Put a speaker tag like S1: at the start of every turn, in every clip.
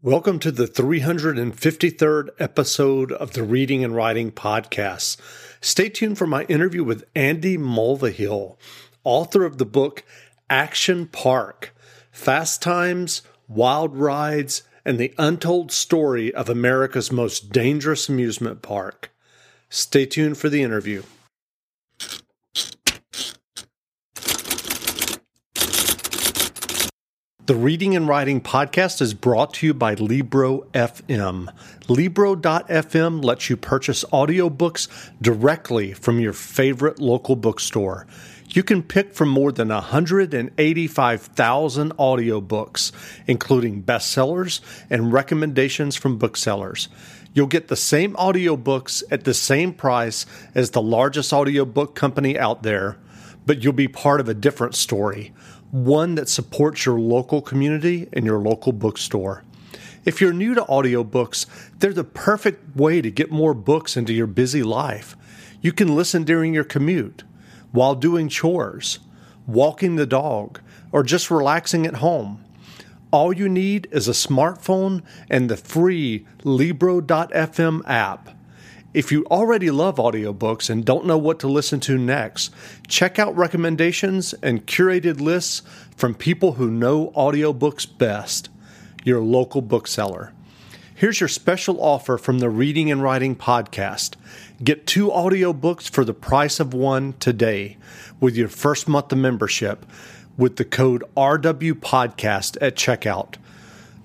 S1: Welcome to the 353rd episode of the Reading and Writing Podcast. Stay tuned for my interview with Andy Mulvihill, author of the book Action Park Fast Times, Wild Rides, and the Untold Story of America's Most Dangerous Amusement Park. Stay tuned for the interview. The Reading and Writing Podcast is brought to you by Libro FM. Libro.fm lets you purchase audiobooks directly from your favorite local bookstore. You can pick from more than 185,000 audiobooks, including bestsellers and recommendations from booksellers. You'll get the same audiobooks at the same price as the largest audiobook company out there, but you'll be part of a different story one that supports your local community and your local bookstore. If you're new to audiobooks, they're the perfect way to get more books into your busy life. You can listen during your commute, while doing chores, walking the dog, or just relaxing at home. All you need is a smartphone and the free Libro.fm app. If you already love audiobooks and don't know what to listen to next, check out recommendations and curated lists from people who know audiobooks best, your local bookseller. Here's your special offer from the Reading and Writing Podcast. Get two audiobooks for the price of one today with your first month of membership with the code RWPodcast at checkout.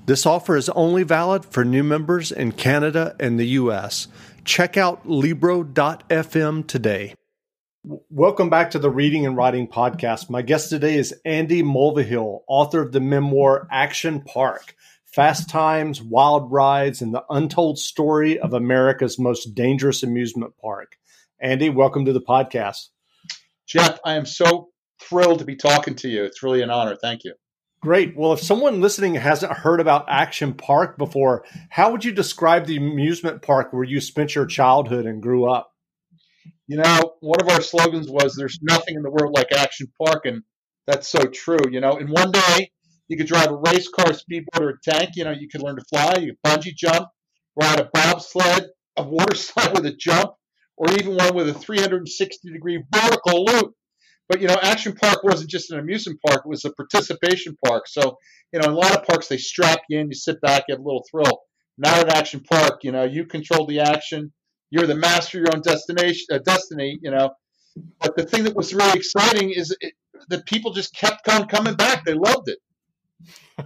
S1: This offer is only valid for new members in Canada and the US. Check out Libro.fm today. Welcome back to the Reading and Writing Podcast. My guest today is Andy Mulvihill, author of the memoir Action Park Fast Times, Wild Rides, and the Untold Story of America's Most Dangerous Amusement Park. Andy, welcome to the podcast.
S2: Jeff, I am so thrilled to be talking to you. It's really an honor. Thank you.
S1: Great. Well, if someone listening hasn't heard about Action Park before, how would you describe the amusement park where you spent your childhood and grew up?
S2: You know, one of our slogans was there's nothing in the world like Action Park, and that's so true. You know, in one day, you could drive a race car, speedboat, or a tank. You know, you could learn to fly, you bungee jump, ride a bobsled, a water slide with a jump, or even one with a 360 degree vertical loop. But you know, Action Park wasn't just an amusement park; it was a participation park. So you know, in a lot of parks, they strap you in, you sit back, you have a little thrill. Not at Action Park, you know, you control the action. You're the master of your own destination, uh, destiny. You know, but the thing that was really exciting is it, that people just kept on coming back. They loved it.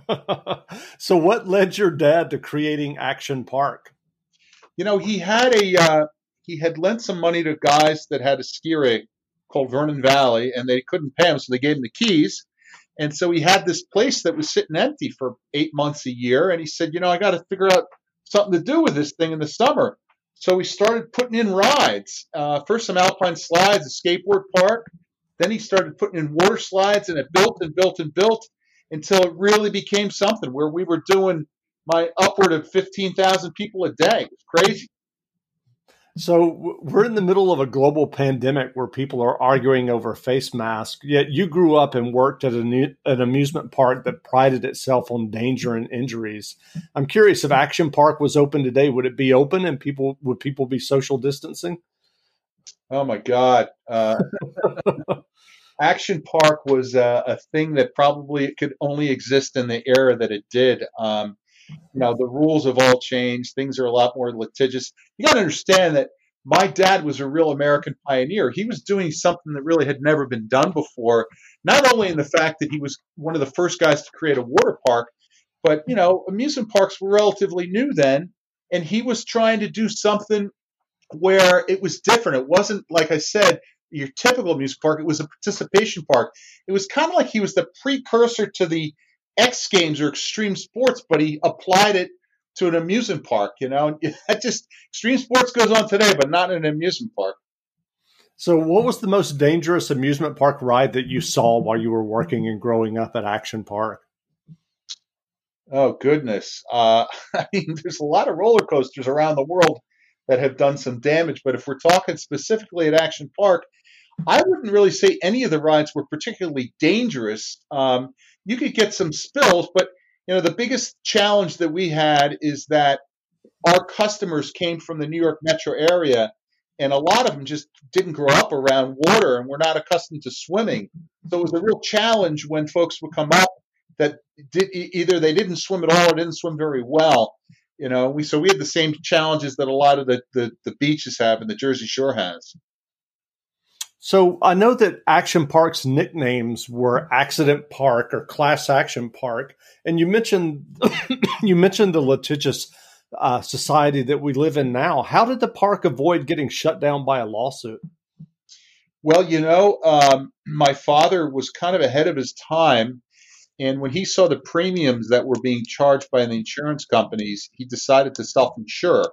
S1: so, what led your dad to creating Action Park?
S2: You know, he had a uh, he had lent some money to guys that had a ski rig called Vernon Valley, and they couldn't pay him, so they gave him the keys. And so he had this place that was sitting empty for eight months a year, and he said, you know, I got to figure out something to do with this thing in the summer. So we started putting in rides. Uh, first, some alpine slides, a skateboard park. Then he started putting in water slides, and it built and built and built until it really became something where we were doing my upward of 15,000 people a day. It was crazy.
S1: So we're in the middle of a global pandemic where people are arguing over face masks. Yet you grew up and worked at an, an amusement park that prided itself on danger and injuries. I'm curious if Action Park was open today, would it be open and people would people be social distancing?
S2: Oh my God! Uh, Action Park was a, a, thing that probably could only exist in the era that it did. Um, you know, the rules have all changed. Things are a lot more litigious. You got to understand that my dad was a real American pioneer. He was doing something that really had never been done before, not only in the fact that he was one of the first guys to create a water park, but, you know, amusement parks were relatively new then. And he was trying to do something where it was different. It wasn't, like I said, your typical amusement park. It was a participation park. It was kind of like he was the precursor to the X Games or extreme sports, but he applied it to an amusement park. You know, that just extreme sports goes on today, but not in an amusement park.
S1: So, what was the most dangerous amusement park ride that you saw while you were working and growing up at Action Park?
S2: Oh goodness! Uh, I mean, there's a lot of roller coasters around the world that have done some damage, but if we're talking specifically at Action Park, I wouldn't really say any of the rides were particularly dangerous. Um, you could get some spills, but you know, the biggest challenge that we had is that our customers came from the New York metro area, and a lot of them just didn't grow up around water and were not accustomed to swimming. So it was a real challenge when folks would come up that did, either they didn't swim at all or didn't swim very well. You know, we so we had the same challenges that a lot of the, the, the beaches have and the Jersey Shore has.
S1: So I know that Action Park's nicknames were Accident Park or Class Action Park, and you mentioned you mentioned the litigious uh, society that we live in now. How did the park avoid getting shut down by a lawsuit?
S2: Well, you know, um, my father was kind of ahead of his time and when he saw the premiums that were being charged by the insurance companies, he decided to self insure.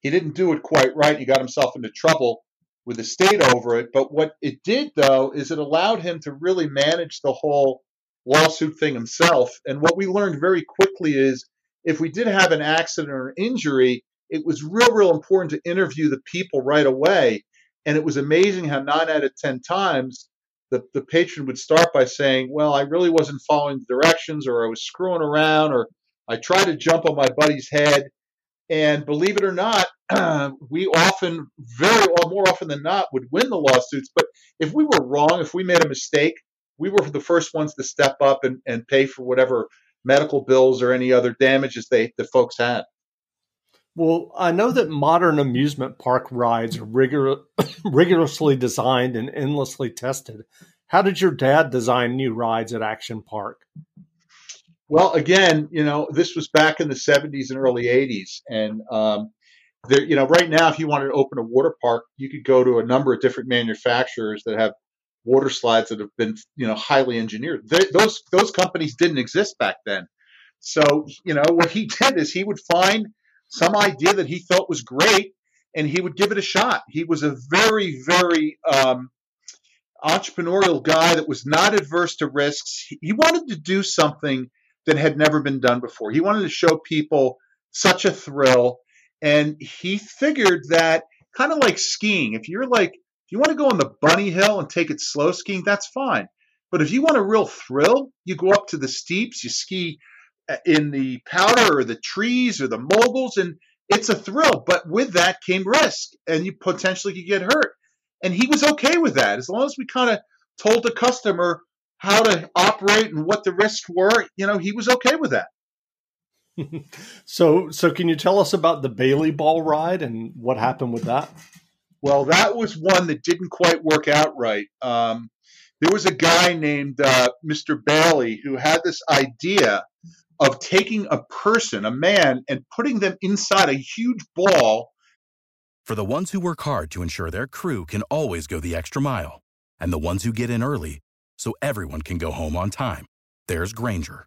S2: He didn't do it quite right. He got himself into trouble with the state over it. But what it did, though, is it allowed him to really manage the whole lawsuit thing himself. And what we learned very quickly is if we did have an accident or injury, it was real, real important to interview the people right away. And it was amazing how nine out of 10 times the, the patron would start by saying, Well, I really wasn't following the directions, or I was screwing around, or I tried to jump on my buddy's head. And believe it or not, we often, very or more often than not, would win the lawsuits. But if we were wrong, if we made a mistake, we were the first ones to step up and, and pay for whatever medical bills or any other damages they the folks had.
S1: Well, I know that modern amusement park rides are rigor- rigorously designed and endlessly tested. How did your dad design new rides at Action Park?
S2: Well, again, you know, this was back in the 70s and early 80s. And, um, there, you know, right now, if you wanted to open a water park, you could go to a number of different manufacturers that have water slides that have been, you know, highly engineered. Those those companies didn't exist back then. So, you know, what he did is he would find some idea that he felt was great, and he would give it a shot. He was a very, very um, entrepreneurial guy that was not adverse to risks. He wanted to do something that had never been done before. He wanted to show people such a thrill, and he figured that kind of like skiing. If you're like, if you want to go on the bunny hill and take it slow skiing, that's fine. But if you want a real thrill, you go up to the steeps, you ski uh, in the powder or the trees or the moguls, and it's a thrill. But with that came risk, and you potentially could get hurt. And he was okay with that as long as we kind of told the customer how to operate and what the risks were. You know, he was okay with that.
S1: So, so can you tell us about the Bailey Ball ride and what happened with that?
S2: Well, that was one that didn't quite work out right. Um, there was a guy named uh, Mr. Bailey who had this idea of taking a person, a man, and putting them inside a huge ball.
S3: For the ones who work hard to ensure their crew can always go the extra mile, and the ones who get in early so everyone can go home on time, there's Grainger,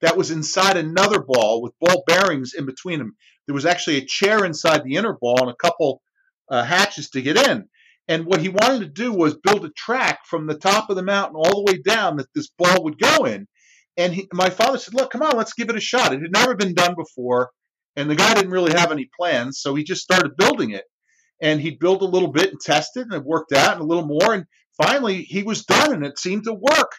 S2: that was inside another ball with ball bearings in between them. There was actually a chair inside the inner ball and a couple uh, hatches to get in. And what he wanted to do was build a track from the top of the mountain all the way down that this ball would go in. And he, my father said, Look, come on, let's give it a shot. It had never been done before. And the guy didn't really have any plans. So he just started building it. And he'd build a little bit and test it, and it worked out, and a little more. And finally, he was done, and it seemed to work.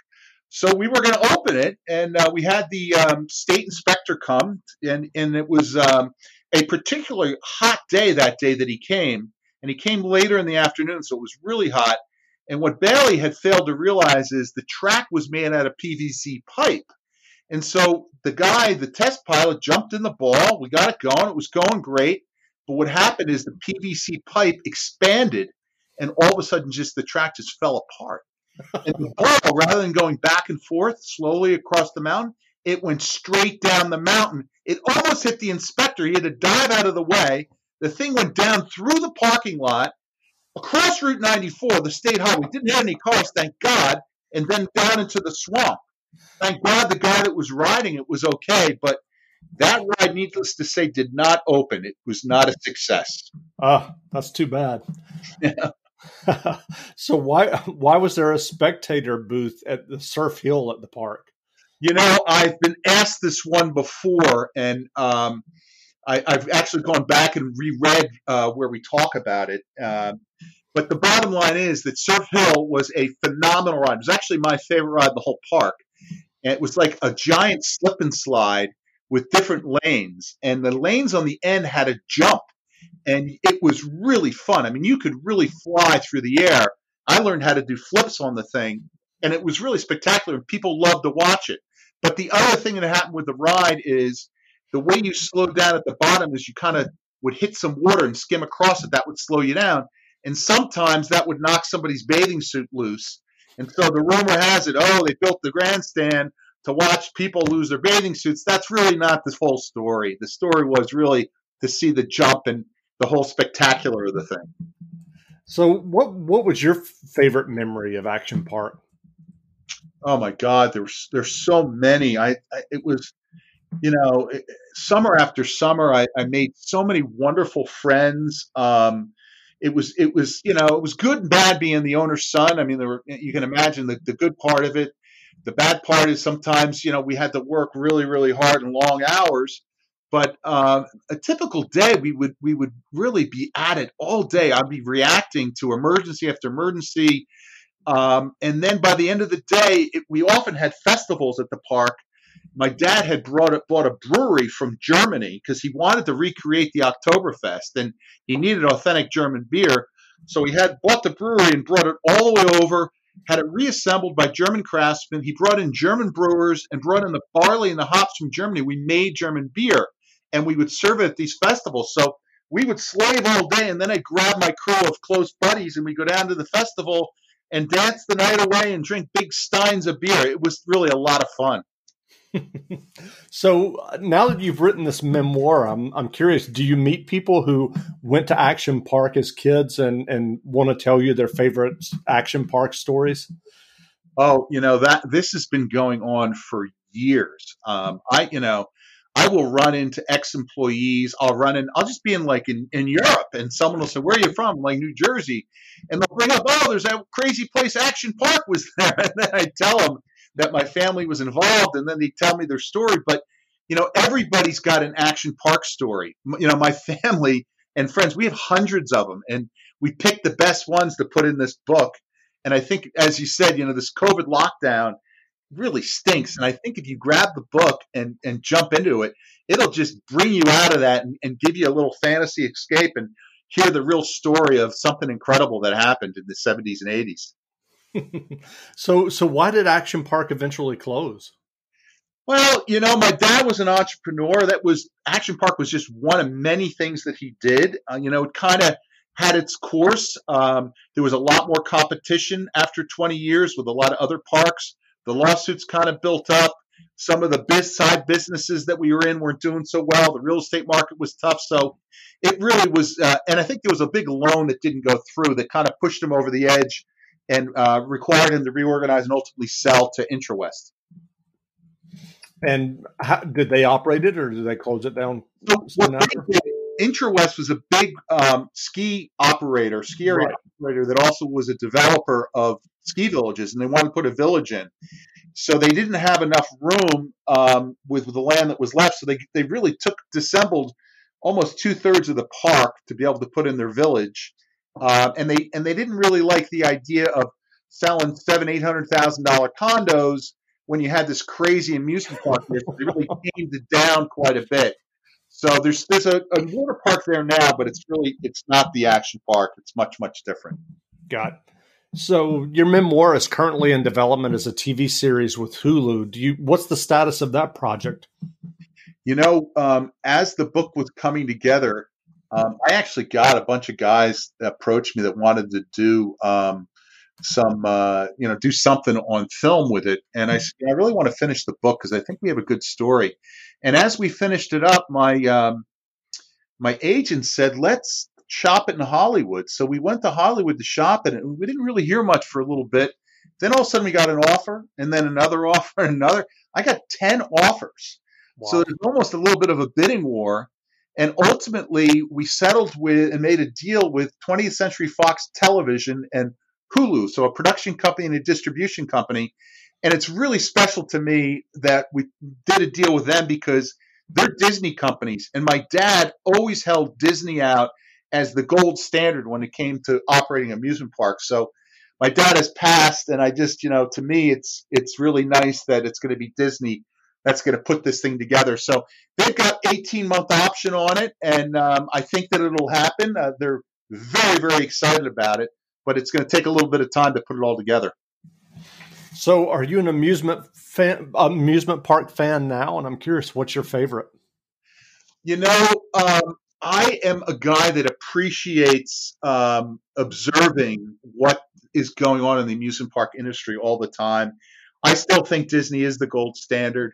S2: So we were going to open it, and uh, we had the um, state inspector come, and and it was um, a particularly hot day that day that he came, and he came later in the afternoon, so it was really hot. And what Bailey had failed to realize is the track was made out of PVC pipe. And so the guy, the test pilot, jumped in the ball. We got it going. It was going great. But what happened is the PVC pipe expanded and all of a sudden, just the track just fell apart. And the ball, rather than going back and forth slowly across the mountain, it went straight down the mountain. It almost hit the inspector. He had to dive out of the way. The thing went down through the parking lot, across Route 94, the state highway. Didn't have any cars, thank God, and then down into the swamp. Thank God the guy that was riding it was okay, but that ride, needless to say, did not open. It was not a success.
S1: Ah, that's too bad. Yeah. so why why was there a spectator booth at the Surf Hill at the park?
S2: You know, I've been asked this one before, and um, I, have actually gone back and reread uh, where we talk about it. Um, but the bottom line is that Surf Hill was a phenomenal ride. It was actually my favorite ride in the whole park. And it was like a giant slip and slide with different lanes, and the lanes on the end had a jump, and it was really fun. I mean, you could really fly through the air. I learned how to do flips on the thing, and it was really spectacular. People loved to watch it. But the other thing that happened with the ride is the way you slowed down at the bottom is you kind of would hit some water and skim across it. That would slow you down. And sometimes that would knock somebody's bathing suit loose. And so the rumor has it, oh, they built the grandstand to watch people lose their bathing suits. That's really not the full story. The story was really to see the jump and the whole spectacular of the thing.
S1: So, what what was your favorite memory of Action Park?
S2: Oh my God, there's there's so many. I, I it was, you know, summer after summer, I, I made so many wonderful friends. Um, it was it was you know it was good and bad being the owner's son. I mean, there were you can imagine the, the good part of it. The bad part is sometimes you know we had to work really really hard and long hours. But uh, a typical day, we would we would really be at it all day. I'd be reacting to emergency after emergency, um, and then by the end of the day, it, we often had festivals at the park my dad had brought a, bought a brewery from Germany because he wanted to recreate the Oktoberfest and he needed authentic German beer. So he had bought the brewery and brought it all the way over, had it reassembled by German craftsmen. He brought in German brewers and brought in the barley and the hops from Germany. We made German beer and we would serve it at these festivals. So we would slave all day and then I'd grab my crew of close buddies and we go down to the festival and dance the night away and drink big steins of beer. It was really a lot of fun.
S1: so uh, now that you've written this memoir, I'm I'm curious. Do you meet people who went to Action Park as kids and and want to tell you their favorite Action Park stories?
S2: Oh, you know that this has been going on for years. Um, I you know I will run into ex employees. I'll run in. I'll just be in like in, in Europe, and someone will say, "Where are you from?" I'm like New Jersey, and they'll bring up, "Oh, there's that crazy place, Action Park was there," and then I tell them that my family was involved, and then they tell me their story. But you know, everybody's got an action park story. You know, my family and friends, we have hundreds of them, and we picked the best ones to put in this book. And I think, as you said, you know, this COVID lockdown really stinks. And I think if you grab the book and and jump into it, it'll just bring you out of that and, and give you a little fantasy escape and hear the real story of something incredible that happened in the 70s and 80s.
S1: so, so why did Action Park eventually close?
S2: Well, you know, my dad was an entrepreneur. That was Action Park was just one of many things that he did. Uh, you know, it kind of had its course. Um, there was a lot more competition after 20 years with a lot of other parks. The lawsuits kind of built up. Some of the biz- side businesses that we were in weren't doing so well. The real estate market was tough. So it really was. Uh, and I think there was a big loan that didn't go through that kind of pushed him over the edge and uh, required him to reorganize and ultimately sell to IntraWest.
S1: And how, did they operate it, or did they close it down? So
S2: IntraWest was a big um, ski operator, ski area right. Operator that also was a developer of ski villages, and they wanted to put a village in. So they didn't have enough room um, with, with, the land that was left. So they they really took dissembled almost two thirds of the park to be able to put in their village. Uh, and they and they didn't really like the idea of selling seven eight hundred thousand dollar condos when you had this crazy amusement park. They really tamed it down quite a bit. So there's there's a, a, water park there now, but it's really it's not the action park. It's much much different.
S1: Got. It. So your memoir is currently in development as a TV series with Hulu. Do you? What's the status of that project?
S2: You know, um, as the book was coming together, Um, I actually got a bunch of guys that approached me that wanted to do um, some, uh, you know, do something on film with it. And I I really want to finish the book because I think we have a good story. And as we finished it up, my um, my agent said, let's shop it in Hollywood. So we went to Hollywood to shop it, and we didn't really hear much for a little bit. Then all of a sudden we got an offer, and then another offer, and another. I got ten offers. Wow. So there's almost a little bit of a bidding war. And ultimately, we settled with and made a deal with 20th Century Fox Television and Hulu, so a production company and a distribution company. And it's really special to me that we did a deal with them because they're Disney companies. And my dad always held Disney out as the gold standard when it came to operating amusement parks. So my dad has passed, and I just, you know, to me, it's it's really nice that it's going to be Disney that's going to put this thing together. So they've got 18 month option on it, and um, I think that it'll happen. Uh, they're very very excited about it, but it's going to take a little bit of time to put it all together.
S1: So, are you an amusement fan, amusement park fan now? And I'm curious, what's your favorite?
S2: You know, um, I am a guy that appreciates um, observing what is going on in the amusement park industry all the time. I still think Disney is the gold standard,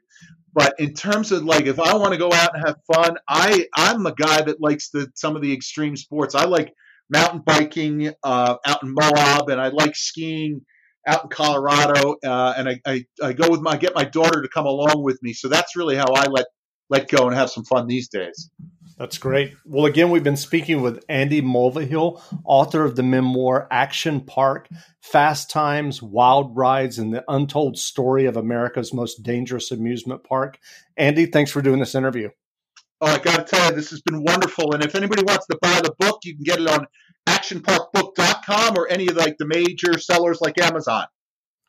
S2: but in terms of like if I want to go out and have fun, I I'm a guy that likes the some of the extreme sports. I like mountain biking uh, out in Moab, and I like skiing out in Colorado. Uh, and I, I I go with my get my daughter to come along with me. So that's really how I let let go and have some fun these days.
S1: That's great. Well, again, we've been speaking with Andy Mulvihill, author of the memoir Action Park Fast Times, Wild Rides, and the Untold Story of America's Most Dangerous Amusement Park. Andy, thanks for doing this interview.
S2: Oh, I got to tell you, this has been wonderful. And if anybody wants to buy the book, you can get it on actionparkbook.com or any of like the major sellers like Amazon.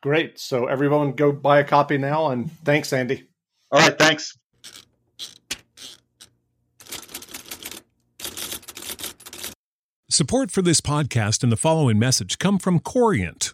S1: Great. So everyone go buy a copy now. And thanks, Andy.
S2: All right. Thanks.
S4: Support for this podcast and the following message come from Corient.